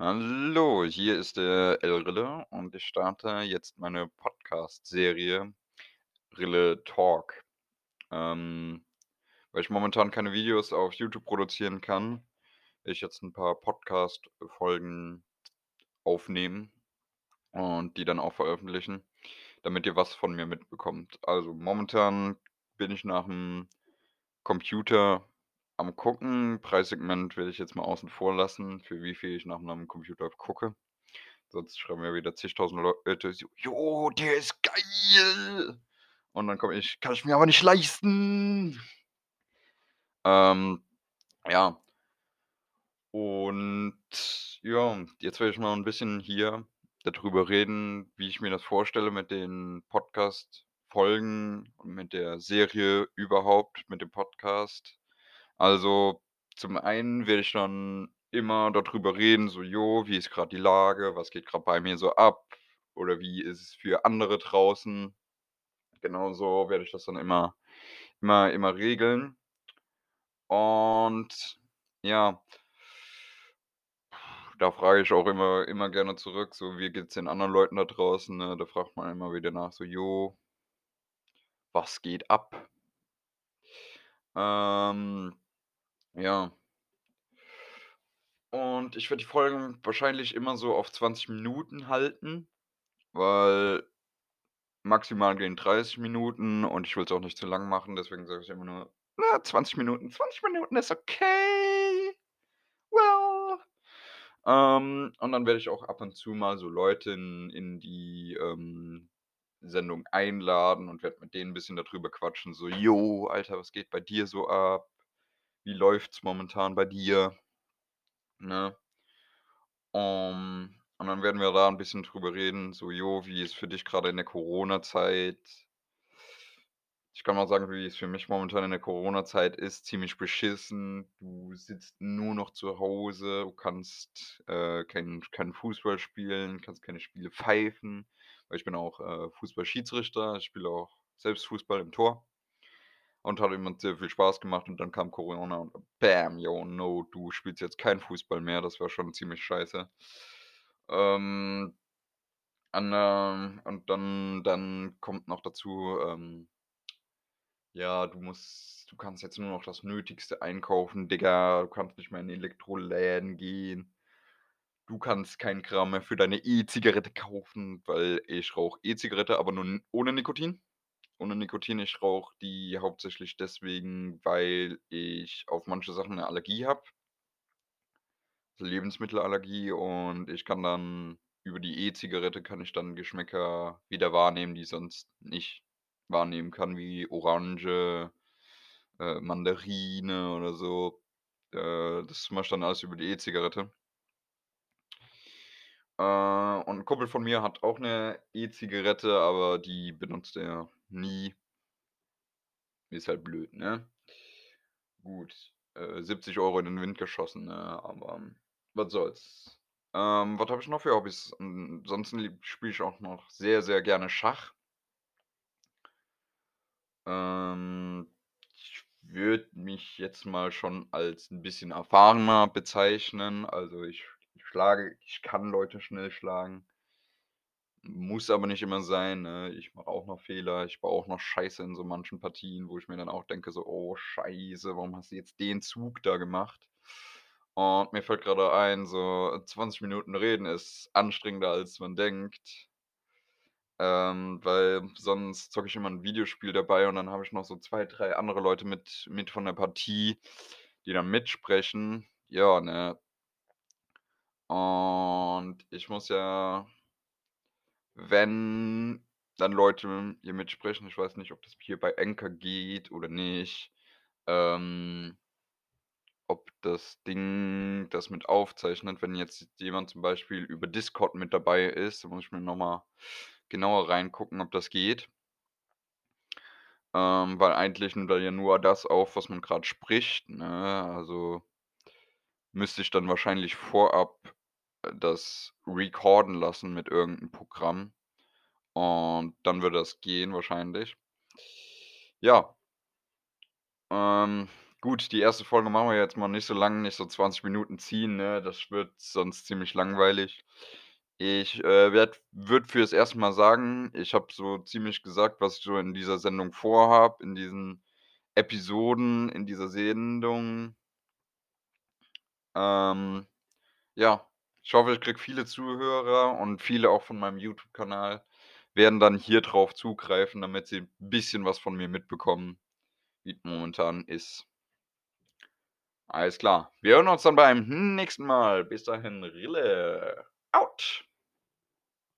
Hallo, hier ist der El-Rille und ich starte jetzt meine Podcast-Serie Rille Talk. Ähm, weil ich momentan keine Videos auf YouTube produzieren kann, will ich jetzt ein paar Podcast-Folgen aufnehmen und die dann auch veröffentlichen, damit ihr was von mir mitbekommt. Also momentan bin ich nach dem Computer am Gucken. Preissegment will ich jetzt mal außen vor lassen, für wie viel ich nach einem Computer gucke. Sonst schreiben mir wieder zigtausend Leute so: „Jo, der ist geil!“ Und dann komme ich: „Kann ich mir aber nicht leisten!“ Ähm, ja. Und ja, jetzt werde ich mal ein bisschen hier darüber reden, wie ich mir das vorstelle mit den Podcast-Folgen und mit der Serie überhaupt, mit dem Podcast. Also, zum einen werde ich dann immer darüber reden, so: „Jo, wie ist gerade die Lage? Was geht gerade bei mir so ab? Oder wie ist es für andere draußen?“ Genauso werde ich das dann immer immer immer regeln. Und ja, da frage ich auch immer immer gerne zurück, so: „Wie geht's den anderen Leuten da draußen“, ne? Da fragt man immer wieder nach, so: „Jo, was geht ab?“ Ähm, ja. Und ich werde die Folgen wahrscheinlich immer so auf 20 Minuten halten, weil maximal gehen 30 Minuten und ich will es auch nicht zu lang machen, deswegen sage ich immer nur: „Na, 20 Minuten. 20 Minuten ist okay. Well“ Ähm, und dann werde ich auch ab und zu mal so Leute in in die, ähm, Sendung einladen und werde mit denen 'n bisschen darüber quatschen, so: „Jo, Alter, was geht bei dir so ab? Wie läuft's momentan bei dir?“ Ne? Ähm, und dann werden wir da ein bisschen drüber reden, so: „Jo, wie ist für dich gerade in der Corona-Zeit?“ Ich kann mal sagen, wie es für mich momentan in der Corona-Zeit ist, ziemlich beschissen. Du sitzt nur noch zu Hause, du kannst, äh, kein keinen Fußball spielen, kannst keine Spiele pfeifen, weil ich bin auch, äh, Fußballschiedsrichter. Ich spiele auch selbst Fußball im Tor und hat immer sehr viel Spaß gemacht und dann kam Corona und bam, yo, no, du spielst jetzt kein Fußball mehr. Das war schon ziemlich scheiße. Ähm, an, ähm und dann dann kommt noch dazu, ähm ja, du musst du kannst jetzt nur noch das Nötigste einkaufen, Digga. Du kannst nicht mehr in Elektroläden gehen. Du kannst keinen Kram mehr für deine E-Zigarette kaufen, weil ich rauche E-Zigarette, aber nur ohne Nikotin. Ohne Nikotin. Ich rauche die hauptsächlich deswegen, weil ich auf manche Sachen 'ne Allergie habe, so Lebensmittelallergie und ich kann dann über die E-Zigarette kann ich dann Geschmäcker wieder wahrnehmen, die ich sonst nicht wahrnehmen kann, wie Orange äh, Mandarine oder so. Äh, das mache ich dann alles über die E-Zigarette. Äh, und 'n Kumpel von mir hat auch 'ne E-Zigarette, aber die benutzt er nie. Ist halt blöd, ne? Gut, äh, 70 € in den Wind geschossen, ne, aber was soll's. Ähm, was habe ich noch für Hobbys? Ansonsten spiele ich auch noch sehr, sehr gerne Schach. Ähm, ich würde mich jetzt mal schon als 'n bisschen erfahrener bezeichnen. Also, ich schlage ich kann Leute schnell schlagen, muss aber nicht immer sein, ne? Ich mache auch noch Fehler. Ich baue auch noch Scheiße in so manchen Partien, wo ich mir dann auch denke so: „Oh Scheiße, warum hast du jetzt den Zug da gemacht?“ Und mir fällt grade ein, so 20 Minuten reden ist anstrengender, als man denkt. Ähm, weil sonst zocke ich immer 'n Videospiel dabei und dann habe ich noch so 2, 3 andere Leute mit mit von der Partie, die dann mitsprechen. Ja, ne? Und ich muss ja, wenn dann Leute hier mitsprechen ich weiß nicht, ob das hier bei Anchor geht oder nicht, ähm, ob das Ding das mit aufzeichnet. Wenn jetzt jemand zum Beispiel über Discord mit dabei ist, dann muss ich mir noch mal genauer reingucken, ob das geht. Ähm, weil eigentlich nimmt er ja nur das auf, was man grad spricht, ne? Also, müsste ich dann wahrscheinlich vorab, das recorden lassen mit irgend 'n Programm und dann würde das gehen wahrscheinlich. Ja, ähm, Gut, die 1. Folge machen wir jetzt mal nicht so lang, nicht so 20 Minuten ziehen, ne? Das wird sonst ziemlich langweilig. Ich, äh, würde fürs erste Mal sagen, ich habe so ziemlich gesagt, was ich so in dieser Sendung vorhabe, in diesen Episoden, in dieser Sendung. Ähm, ja, ich hoffe, ich kriege viele Zuhörer und viele auch von meinem YouTube-Kanal werden dann hier drauf zugreifen, damit sie 'n bisschen was von mir mitbekommen, wie's momentan ist. Alles klar. Wir hören uns dann beim nächsten Mal. Bis dahin, Rille out.